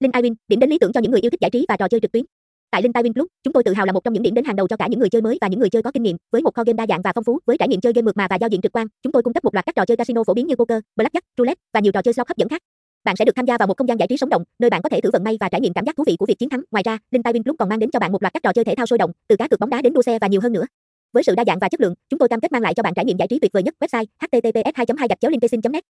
Linh iWin, điểm đến lý tưởng cho những người yêu thích giải trí và trò chơi trực tuyến. Tại Linh iWin Club, chúng tôi tự hào là một trong những điểm đến hàng đầu cho cả những người chơi mới và những người chơi có kinh nghiệm, với một kho game đa dạng và phong phú, với trải nghiệm chơi game mượt mà và giao diện trực quan. Chúng tôi cung cấp một loạt các trò chơi casino phổ biến như poker, blackjack, roulette và nhiều trò chơi slot hấp dẫn khác. Bạn sẽ được tham gia vào một không gian giải trí sống động, nơi bạn có thể thử vận may và trải nghiệm cảm giác thú vị của việc chiến thắng. Ngoài ra, Linh Iwin Club còn mang đến cho bạn một loạt các trò chơi thể thao sôi động, từ cá cược bóng đá đến đua xe và nhiều hơn nữa. Với sự đa dạng và chất lượng, chúng tôi cam kết mang lại cho bạn trải nghiệm giải trí tuyệt vời nhất. Website https 2 2 net